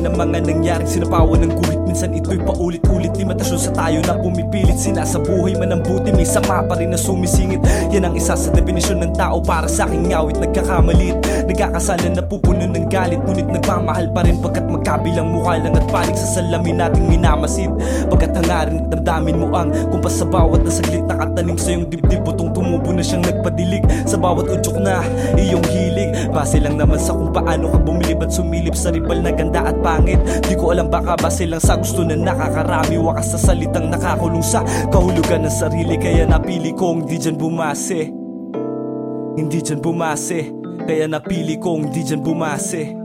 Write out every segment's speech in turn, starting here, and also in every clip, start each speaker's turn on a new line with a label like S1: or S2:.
S1: ng mga nangyaring sinapawan ng guhit Minsan ito'y paulit-ulit Limitasyon sa tayo na pumipilit. Sinasabuhay man ang buti May sama pa rin na sumisingit. Yan ang isa sa definisyon ng tao Para sa aking ngawit Nagkakamalit. Nagkakasalan na pupuno ng galit Ngunit nagmamahal pa rin Pagkat magkabilang mukha lang At panig sa salamin nating minamasid. Pagkat hangarin at damdamin mo ang Kumpas sa bawat na saglit Nakatanim sa iyong dibdib Butong tumubo na siyang nagpadilig. Sa bawat udyok na iyong hilig Base lang naman sa kung paano ka bumilib At sumilip sa ribal na ganda at pangit. Di ko alam baka base lang sa gusto na nakakarami Wakas sa salitang nakakulong sa kahulugan ng sarili Kaya napili kong di dyan bumase Hindi dyan bumase Kaya napili kong di dyan bumase.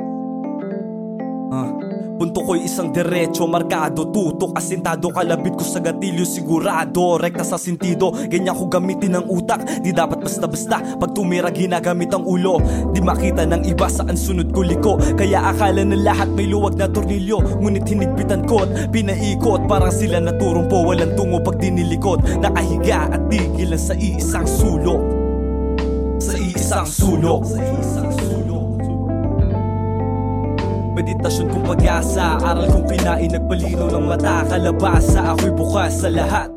S1: Punto ko'y isang diretso, markado Tutok, asintado, kalabit ko sa gatilyo Sigurado, rekta sa sintido Ganyan ko gamitin ang utak Di dapat basta-basta. Pag tumira ginagamit ang ulo. Di makita ng iba saan sunod ko liko. Kaya akala na lahat may luwag na tornilyo. Ngunit hinigpitan ko pinaikot. Parang sila naturumpo, walang tungo pag dinilikot. Nakahiga at tigilan sa iisang sulok. Sa iisang sulok. Sa iisang sulok Meditasyon kong pag-asa Aral kong kinain Nagpalino ng mata. Kalabasa Ako'y bukas sa lahat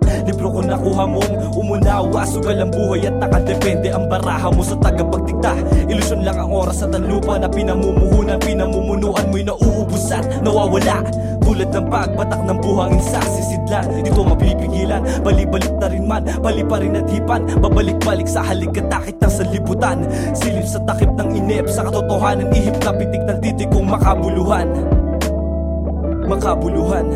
S1: nakuha mong umunawa Sugal ang buhay at nakadepende Ang baraha mo sa tagapagdikta Ilusyon lang ang oras at ang lupa Na pinamumuhunan Pinamumunuan mo'y nauubos at nawawala. Tulad ng pagbatak ng buhangin sa sisidlan Dito mapipigilan Balibalik na rin man Bali pa rin at hipan Babalik-balik sa halikatakit ng sanlibutan. Silip sa takip ng inip Sa katotohanan ihip na pitik ng titik kong makabuluhan. Makabuluhan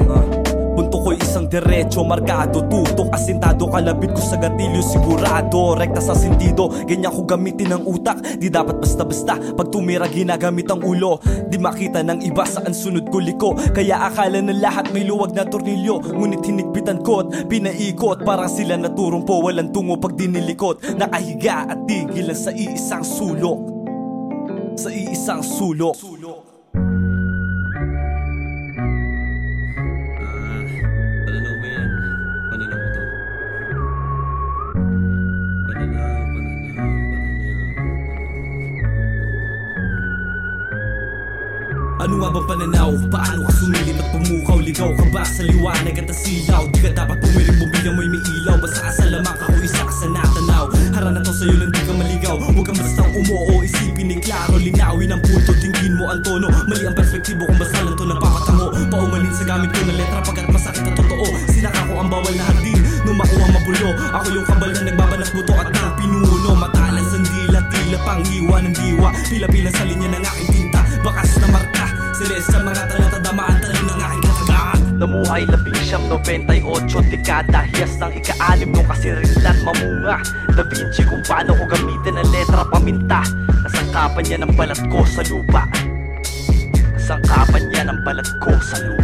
S1: Punto ko'y isang diretso, markado Tutok, asintado, kalabit ko sa gatilyo Sigurado, rekta sa sintido Ganyan ko gamitin ang utak Di dapat basta-basta. Pag tumira ginagamit ang ulo. Di makita ng iba saan sunod ko liko. Kaya akala na lahat may luwag na tornilyo. Ngunit hinigpitan ko pinaikot. Parang sila naturumpo, walang tungo pag dinilikot. Nakahiga at tigilan sa iisang sulok. Sa iisang sulok Nga bang pananaw? Paano ka sumilip at pumukaw? Ligaw ka ba sa liwanag at asilaw? Di ka dapat pumiring bumbilya mo'y may ilaw. Basta ka sa lamang ka o isa ka sa natanaw. Hara na to sa'yo lang di ka maligaw. Huwag kang bastang umuo Isipin ni klaro Linawin ang punto. Tingin mo ang tono Mali ang perspektibo. Kung basta lang to napapatango Paumalin sa gamit ko na letra Pagkat masakit at totoo. Sinaka ko ang bawal na hardin Nung makuha mabulo Ako yung kabal na nagbabalas buto At ng pinuno. Matalas ang dila Tila pang hiwa ng diwa. Pila-pila sa linya ng aking Siles sa mga talata Damaan talim ng aking katagaan Namuhay labing siyam, 98 dekada Hiyas ng ika-alim nung kasirilan mamunga. Da Vinci kung paano ko gamitin ang letra paminta. Nasangkapan niya ng balat ko sa lupa. Nasangkapan niya ng balat ko sa lupa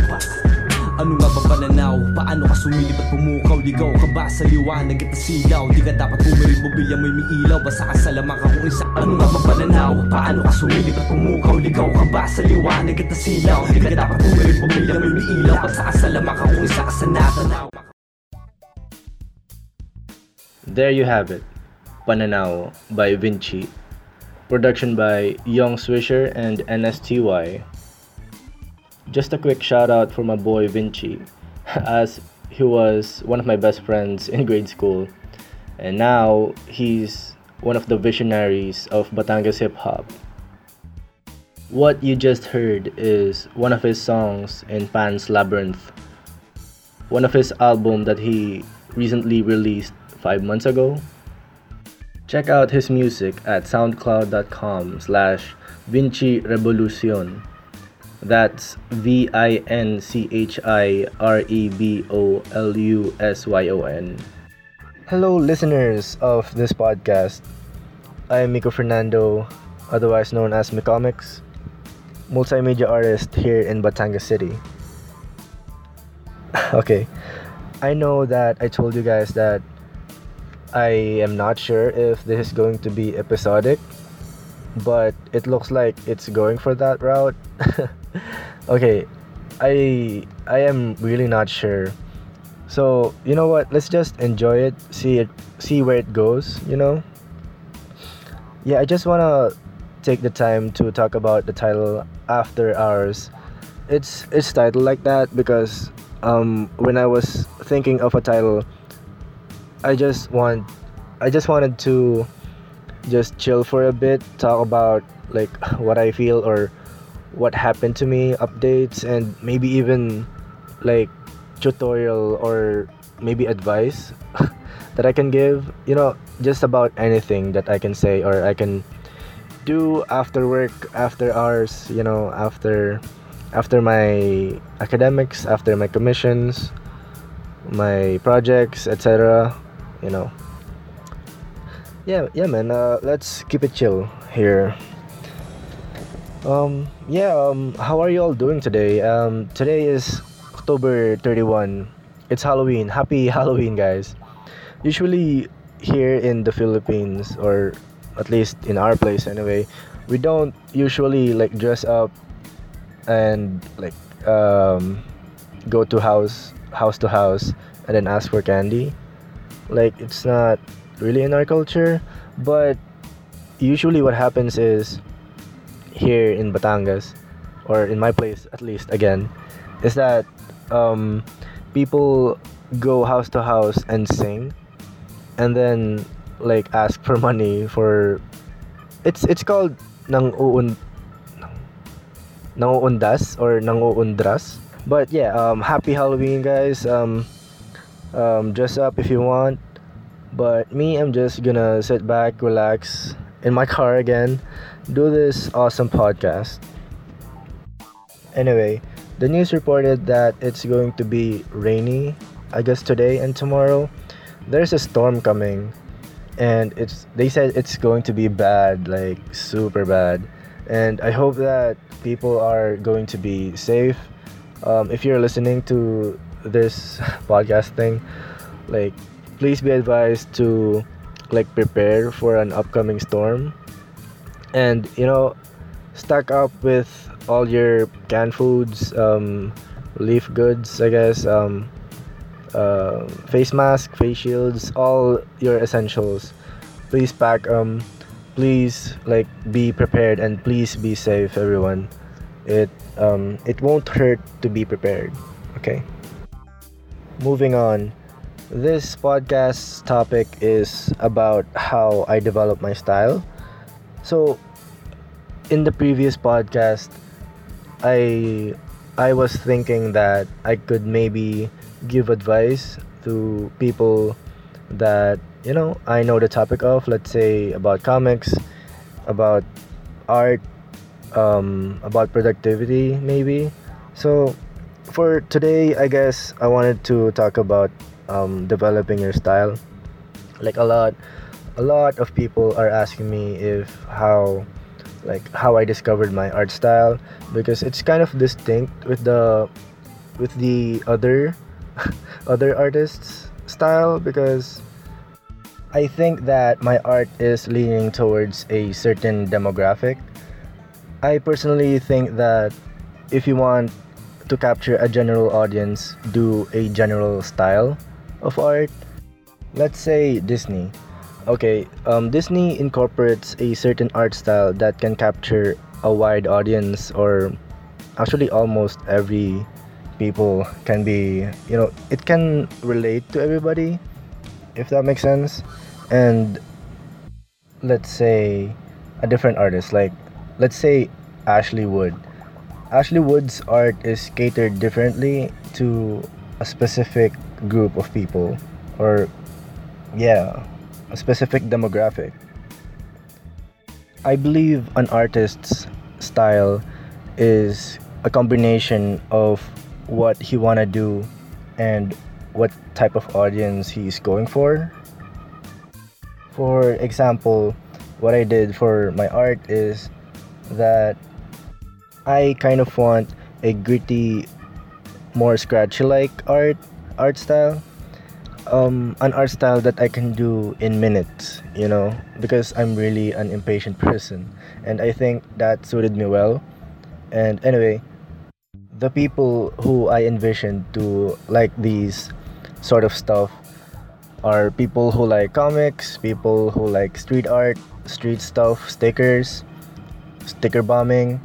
S1: ano nga ba pananaw? Paano ka sumilip at pumukaw? Ligaw ka ba sa liwanag at asilaw? Di ka dapat pumiril mobilya mo'y may ilaw Basta ka sa lamang kung isa Ano nga ba pananaw? Paano ka sumilip at pumukaw? Ligaw ka ba sa liwanag at asilaw? Di ka dapat pumiril mobilya mo'y may ilaw Basta ka sa lamang kung isa ka sa natanaw
S2: There you have it. Pananao by Vinci. Production by Young Swisher and NSTY. Just a quick shout out for my boy Vinchi, as he was one of my best friends in grade school. And now he's one of the visionaries of Batangas hip hop. What you just heard is one of his songs in Pan's Labyrinth, one of his album that he recently released five months ago. Check out his music at soundcloud.com slash Vinchi Rebolusyon. That's V I N C H I R E B O L U S Y O N. Hello, listeners of this podcast. I am Miko Fernando, otherwise known as Micomics, multimedia artist here in Batangas City. okay, I know that I told you guys that I am not sure if this is going to be episodic, but it looks like it's going for that route. okay, I I am really not sure. So, you know what? Let's just enjoy it, see it see where it goes, you know? Yeah, I just want to take the time to talk about the title after hours. It's it's titled like that because um, when I was thinking of a title, I just want I just wanted to just chill for a bit, talk about like what I feel or what happened to me, updates and maybe even like tutorial or maybe advice that I can give, you know, just about anything that I can say or I can do after work, after hours, you know, after after my academics, after my commissions, my projects, etc. You know. Yeah, yeah, man. Uh, let's keep it chill here. Um, yeah. Um, how are you all doing today? Um, today is October 31. It's Halloween. Happy Halloween, guys. Usually here in the Philippines, or at least in our place anyway, we don't usually like dress up and like um, go to house house to house and then ask for candy. Like it's not really in our culture, but usually what happens is here in Batangas or in my place at least again is that um, people go house to house and sing and then like ask for money for it's it's called nang uun nanguundas or nanguundras. But yeah, um, happy Halloween, guys. Um, um, dress up if you want. But me, I'm just gonna sit back, relax in my car again, do this awesome podcast. Anyway, the news reported that it's going to be rainy, I guess today and tomorrow. There's a storm coming, and it's they said it's going to be bad, like super bad. And I hope that people are going to be safe. Um, if you're listening to this podcast thing, like please be advised to like prepare for an upcoming storm and you know stock up with all your canned foods um, leaf goods i guess um, uh, face mask face shields all your essentials. Please pack um please like be prepared and please be safe everyone. It um it won't hurt to be prepared okay? Moving on. This podcast topic is about how i develop my style so in the previous podcast i i was thinking that i could maybe give advice to people that you know I know the topic of let's say about comics about art um, about productivity maybe. So for today I guess I wanted to talk about um, developing your style like a lot a lot of people are asking me if how like how I discovered my art style because it's kind of distinct with the with the other other artists style because I think that my art is leaning towards a certain demographic. I personally think that if you want to capture a general audience, do a general style of art. Let's say Disney. Okay, um, Disney incorporates a certain art style that can capture a wide audience, or actually almost every people can be, you know, it can relate to everybody if that makes sense. And let's say a different artist, like let's say Ashley Wood. Ashley Wood's art is catered differently to a specific group of people, or yeah, a specific demographic. I believe an artist's style is a combination of what he wanna do and what type of audience he's going for. For example, what I did for my art is that I kind of want a gritty, more scratchy like art art style. Um, an art style that I can do in minutes, you know, because I'm really an impatient person, and I think that suited me well. And anyway, the people who I envisioned to like these sort of stuff are people who like comics, people who like street art, street stuff, stickers, sticker bombing,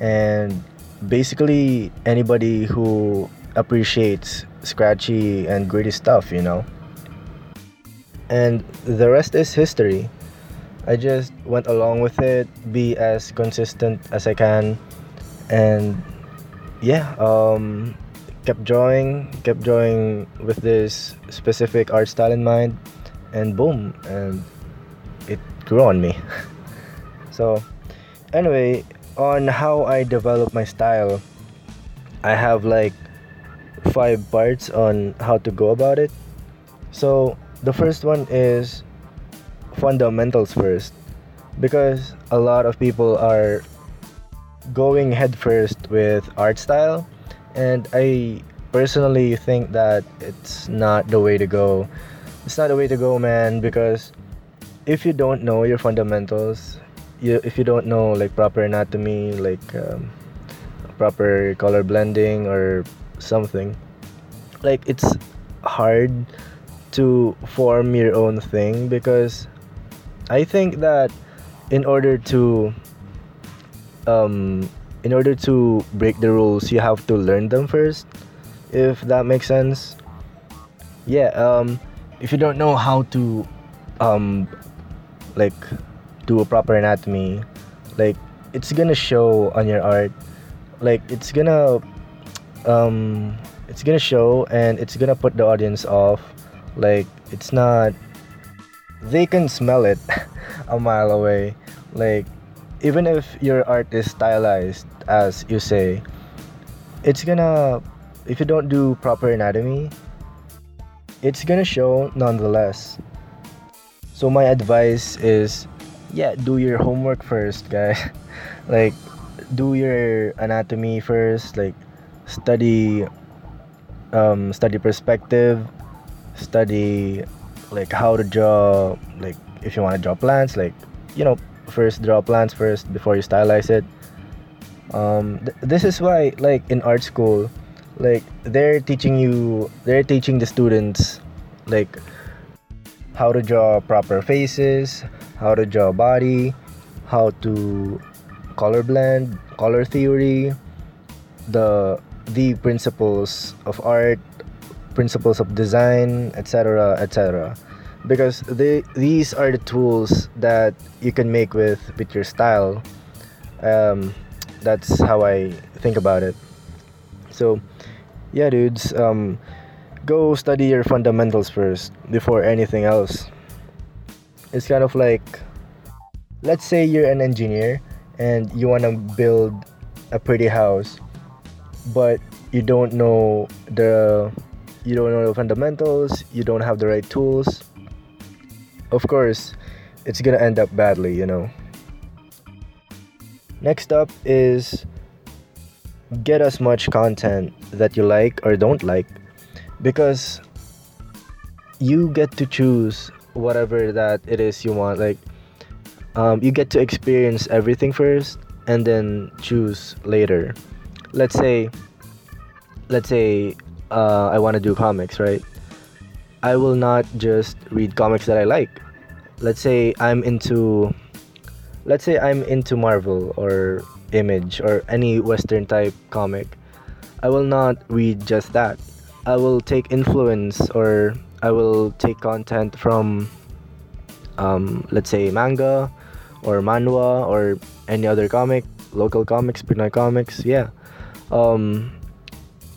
S2: and basically anybody who appreciates scratchy and gritty stuff, you know. And the rest is history. I just went along with it, be as consistent as I can, and yeah, um, kept drawing, kept drawing with this specific art style in mind, and boom, and it grew on me. so, anyway, on how I develop my style, I have like five parts on how to go about it. So, the first one is fundamentals first because a lot of people are going headfirst with art style and I personally think that it's not the way to go. It's not the way to go, man, because if you don't know your fundamentals, you if you don't know like proper anatomy, like um, proper color blending or something, like it's hard to form your own thing because I think that in order to um in order to break the rules you have to learn them first if that makes sense. Yeah um if you don't know how to um like do a proper anatomy like it's gonna show on your art. Like it's gonna um it's gonna show and it's gonna put the audience off. Like it's not they can smell it a mile away. Like even if your art is stylized as you say it's gonna if you don't do proper anatomy it's gonna show nonetheless. So my advice is yeah do your homework first guys like do your anatomy first like study um, study perspective study like how to draw like if you want to draw plants like you know first draw plants first before you stylize it. Um, th- this is why like in art school like they're teaching you they're teaching the students like how to draw proper faces how to draw body how to color blend color theory the the principles of art principles of design etc etc because they these are the tools that you can make with with your style. Um, that's how i think about it. So yeah dudes um, go study your fundamentals first before anything else. It's kind of like let's say you're an engineer and you want to build a pretty house but you don't know the you don't know the fundamentals you don't have the right tools of course it's gonna end up badly you know. Next up is get as much content that you like or don't like because you get to choose whatever that it is you want like um, you get to experience everything first and then choose later let's say let's say uh, i want to do comics right? I will not just read comics that i like. Let's say i'm into let's say i'm into marvel or image or any western type comic. I will not read just that. I will take influence or i will take content from um, let's say manga or manhwa or any other comic local comics pinoy comics yeah um,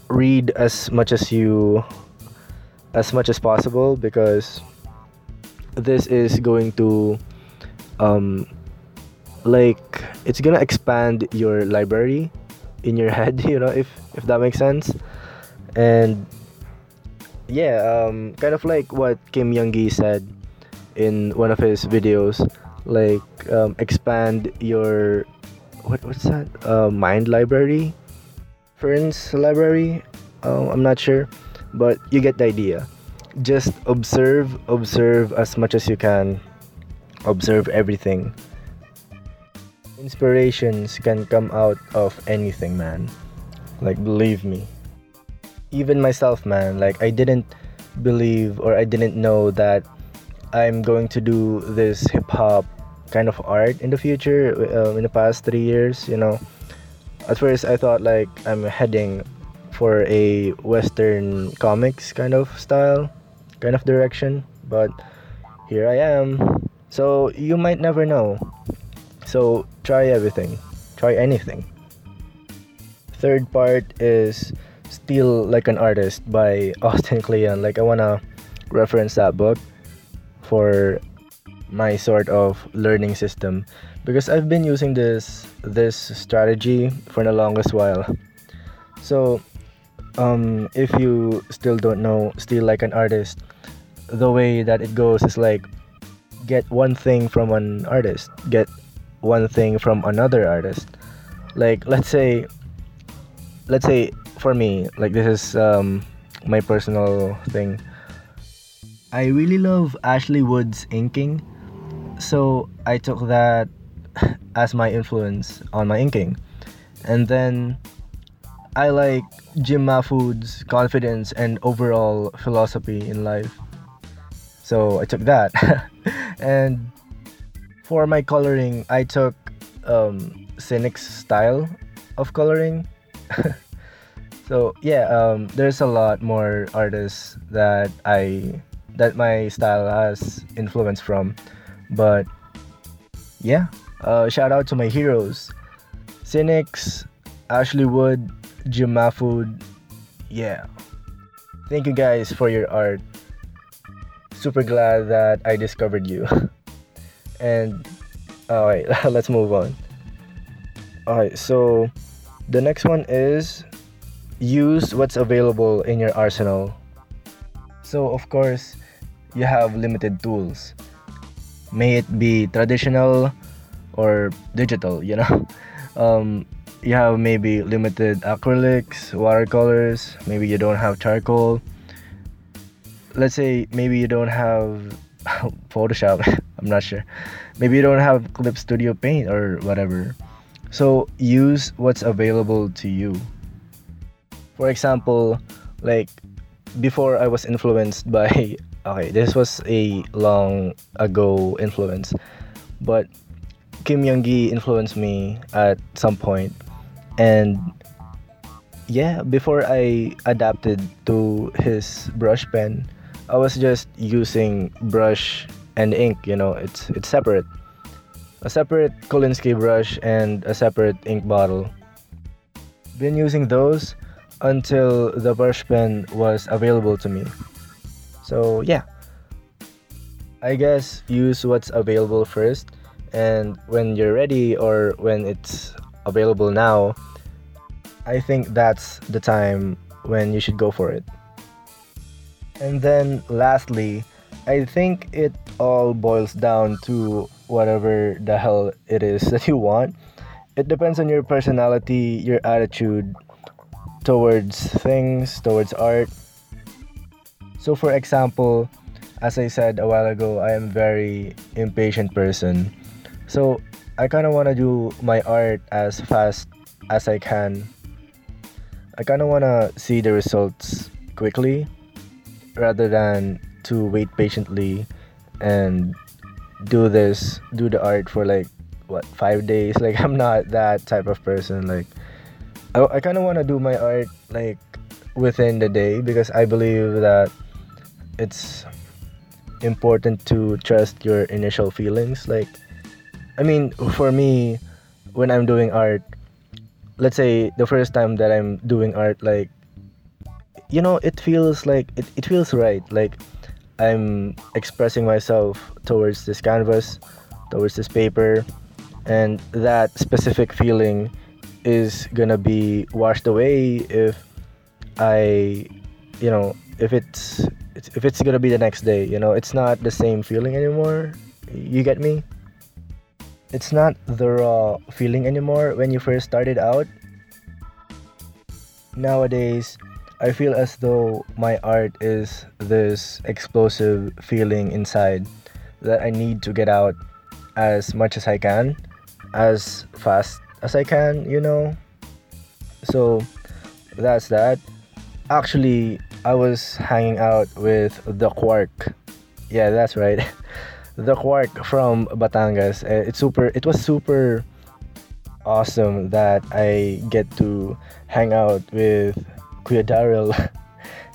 S2: read as much as you as much as possible because this is going to um, like it's gonna expand your library in your head you know if if that makes sense. And yeah um kind of like what kim young-gi said in one of his videos like um, expand your what what's that? Uh, mind library Fern's library? Uh, i'm not sure but you get the idea. Just observe observe as much as you can. Observe everything. Inspirations can come out of anything man. Like believe me. Even myself man like i didn't believe or i didn't know that i'm going to do this hip hop kind of art in the future uh, in the past 3 years you know At first, I thought like I'm heading for a Western comics kind of style, kind of direction, but here I am. So you might never know. So try everything, try anything. Third part is Steal Like an Artist by Austin Kleon. Like I wanna reference that book for my sort of learning system because I've been using this this strategy for the longest while. So um, if you still don't know Steal Like an Artist, the way that it goes is like get one thing from an artist, get one thing from another artist. Like let's say let's say for me, like this is um, my personal thing. I really love Ashley Wood's inking, so I took that as my influence on my inking. And then I like Jim Mahfood's confidence and overall philosophy in life. So I took that. and for my coloring, I took um, Cynic's style of coloring. so yeah, um, there's a lot more artists that I that my style has influence from, but yeah, uh, shout out to my heroes, Cynics, Ashley Wood, Jim. Yeah, thank you guys for your art. Super glad that I discovered you. and alright, let's move on. Alright, so the next one is use what's available in your arsenal. So, of course, you have limited tools. May it be traditional or digital, you know? Um, you have maybe limited acrylics, watercolors, maybe you don't have charcoal. Let's say maybe you don't have Photoshop, I'm not sure. Maybe you don't have Clip Studio Paint or whatever. So use what's available to you. For example, like before I was influenced by okay, this was a long ago influence, but Kim Young Gi influenced me at some point, and yeah, before I adapted to his brush pen, I was just using brush and ink. You know, it's it's separate, a separate Kolinsky brush and a separate ink bottle. Been using those until the brush pen was available to me. So yeah, I guess use what's available first, and when you're ready or when it's available now, I think that's the time when you should go for it. And then lastly, I think it all boils down to whatever the hell it is that you want. It depends on your personality, your attitude, towards things, towards art. So, for example, as I said a while ago, I am a very impatient person. So, I kind of want to do my art as fast as I can. I kind of want to see the results quickly rather than to wait patiently and do this, do the art for like what, 5 days. Like I'm not that type of person like I, I kind of want to do my art like within the day because I believe that it's important to trust your initial feelings. Like, I mean, for me, when I'm doing art, let's say the first time that I'm doing art, like, you know, it feels like it, it feels right. Like, I'm expressing myself towards this canvas, towards this paper, and that specific feeling is gonna be washed away if I, you know, if it's if it's gonna be the next day. You know, it's not the same feeling anymore. You get me? It's not the raw feeling anymore when you first started out. Nowadays, I feel as though my art is this explosive feeling inside that I need to get out as much as I can, as fast as I can, you know. So that's that. Actually, I was hanging out with the Quark. Yeah, that's right. the Quark from Batangas. Uh, it's super. It was super awesome that I get to hang out with Kuya Daryl.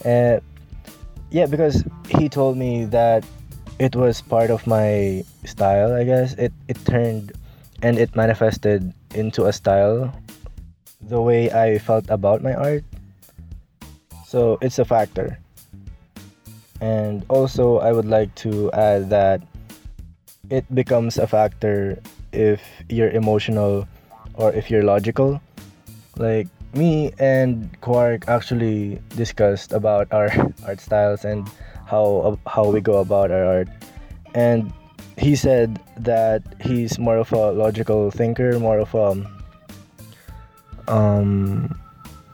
S2: and yeah, because he told me that it was part of my style, I guess. It it turned and it manifested into a style the way I felt about my art. So it's a factor. And also I would like to add that it becomes a factor if you're emotional or if you're logical. Like me and Quark actually discussed about our art styles and how how we go about our art. And he said that he's more of a logical thinker, more of a um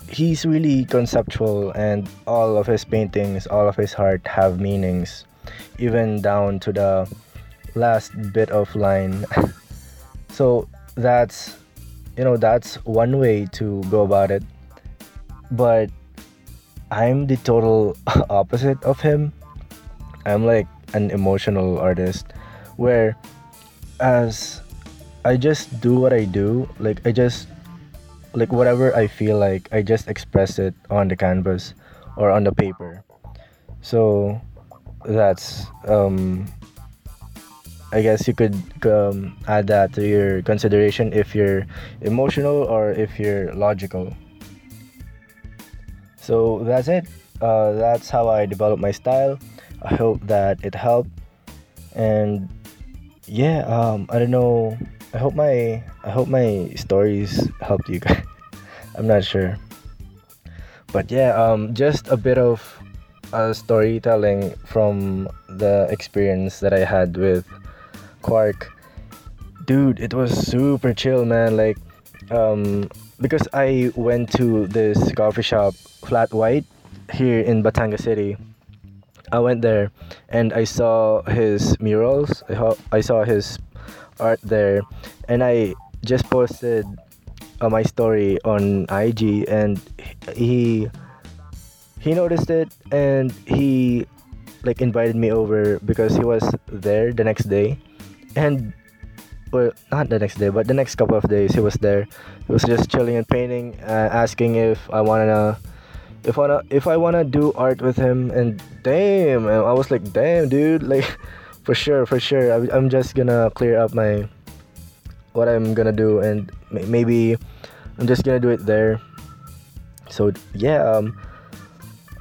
S2: he's really conceptual and all of his paintings, all of his art have meanings, even down to the last bit of line. so that's you know that's one way to go about it. But i'm the total opposite of him. I'm like an emotional artist where as i just do what i do like i just like whatever i feel like i just express it on the canvas or on the paper. So that's um I guess you could um, add that to your consideration if you're emotional or if you're logical. So that's it. Uh, that's how I developed my style. I hope that it helped. And yeah, um, I don't know. I hope my I hope my stories helped you guys. I'm not sure. But yeah, um, just a bit of uh, storytelling from the experience that I had with Quark. Dude, it was super chill, man. Like, um, because I went to this coffee shop, Flat White, here in Batanga City. I went there and I saw his murals. I, saw his art there, and I just posted uh, my story on IG, and he he noticed it and he like invited me over because he was there the next day and well not the next day but the next couple of days he was there. He was just chilling and painting uh, asking if i wanna if wanna if i wanna do art with him. And damn i was like damn dude like for sure for sure. I, i'm just gonna clear up my what i'm gonna do and maybe i'm just gonna do it there. So yeah um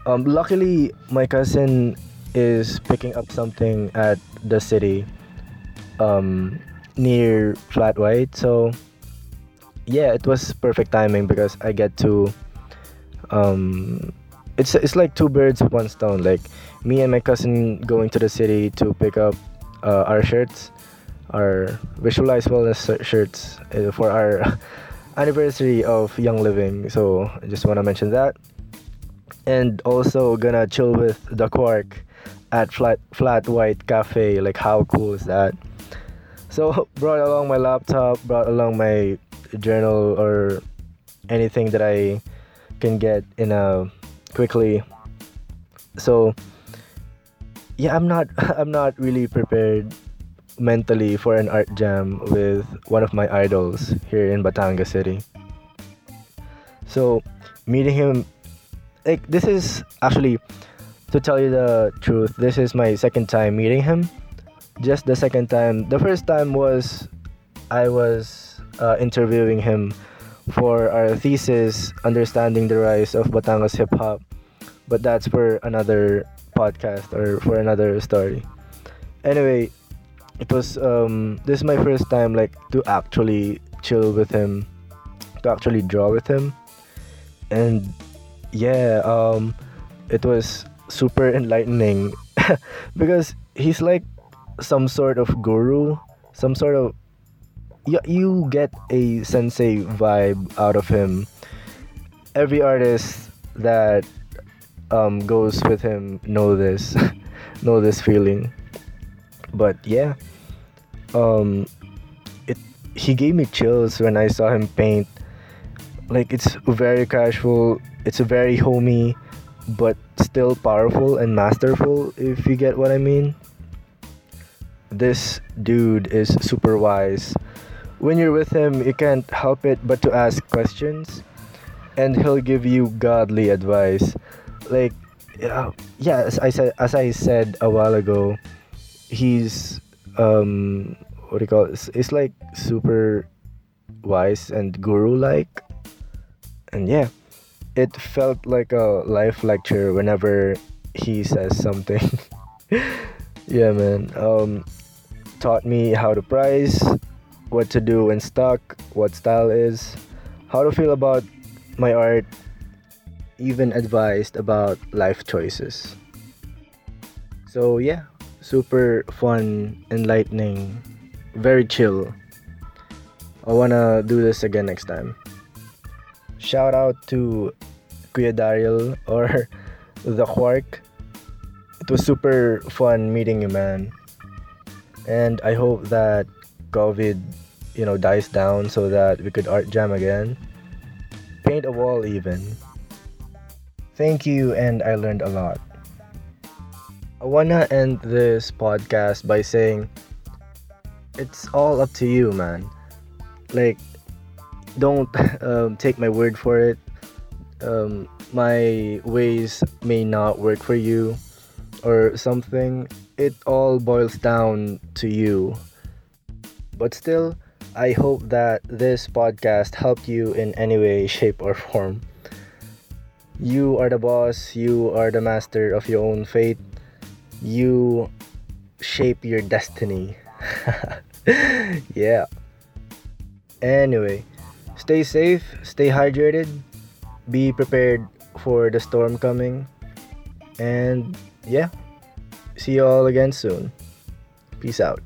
S2: um luckily my cousin is picking up something at the city um, near Flat White. So yeah, it was perfect timing because I get to um, it's it's like two birds with one stone. Like me and my cousin going to the city to pick up uh, our shirts, our visualized wellness shirts uh, for our anniversary of Young Living. So I just want to mention that, and also gonna chill with the Quark at Flat Flat White Cafe. Like how cool is that? So brought along my laptop, brought along my journal or anything that I can get in a quickly. So yeah, I'm not I'm not really prepared mentally for an art jam with one of my idols here in Batangas City. So meeting him like this is actually to tell you the truth, this is my second time meeting him just the second time. The first time was I was uh, interviewing him for our thesis, Understanding the Rise of Batangas Hip Hop. But that's for another podcast or for another story. Anyway, it was um this is my first time like to actually chill with him, to actually draw with him. And yeah, um it was super enlightening because he's like some sort of guru, some sort of you, you get a sensei vibe out of him. Every artist that um, goes with him know this, know this feeling. But yeah, um, it he gave me chills when I saw him paint. Like it's very casual, it's very homey, but still powerful and masterful. If you get what I mean this dude is super wise when you're with him, you can't help it but to ask questions, and he'll give you godly advice. Like, yeah, yeah as I said, as I said a while ago, he's um, what do you call it? It's, it's like super wise and guru-like, and yeah, it felt like a life lecture whenever he says something. yeah, man. Um, taught me how to price, what to do when stuck, what style is, how to feel about my art, even advised about life choices. So, yeah, super fun, enlightening, very chill. I wanna do this again next time. Shout out to Kuya Daryl or the Quark. It was super fun meeting you, man. And I hope that COVID, you know, dies down so that we could art jam again. Paint a wall even. Thank you and I learned a lot. I wanna end this podcast by saying it's all up to you, man. Like, don't um, take my word for it. Um, my ways may not work for you or something. It all boils down to you. But still, I hope that this podcast helped you in any way, shape, or form. You are the boss, you are the master of your own fate. You shape your destiny. yeah. Anyway, stay safe, stay hydrated, be prepared for the storm coming. And yeah, see you all again soon. Peace out.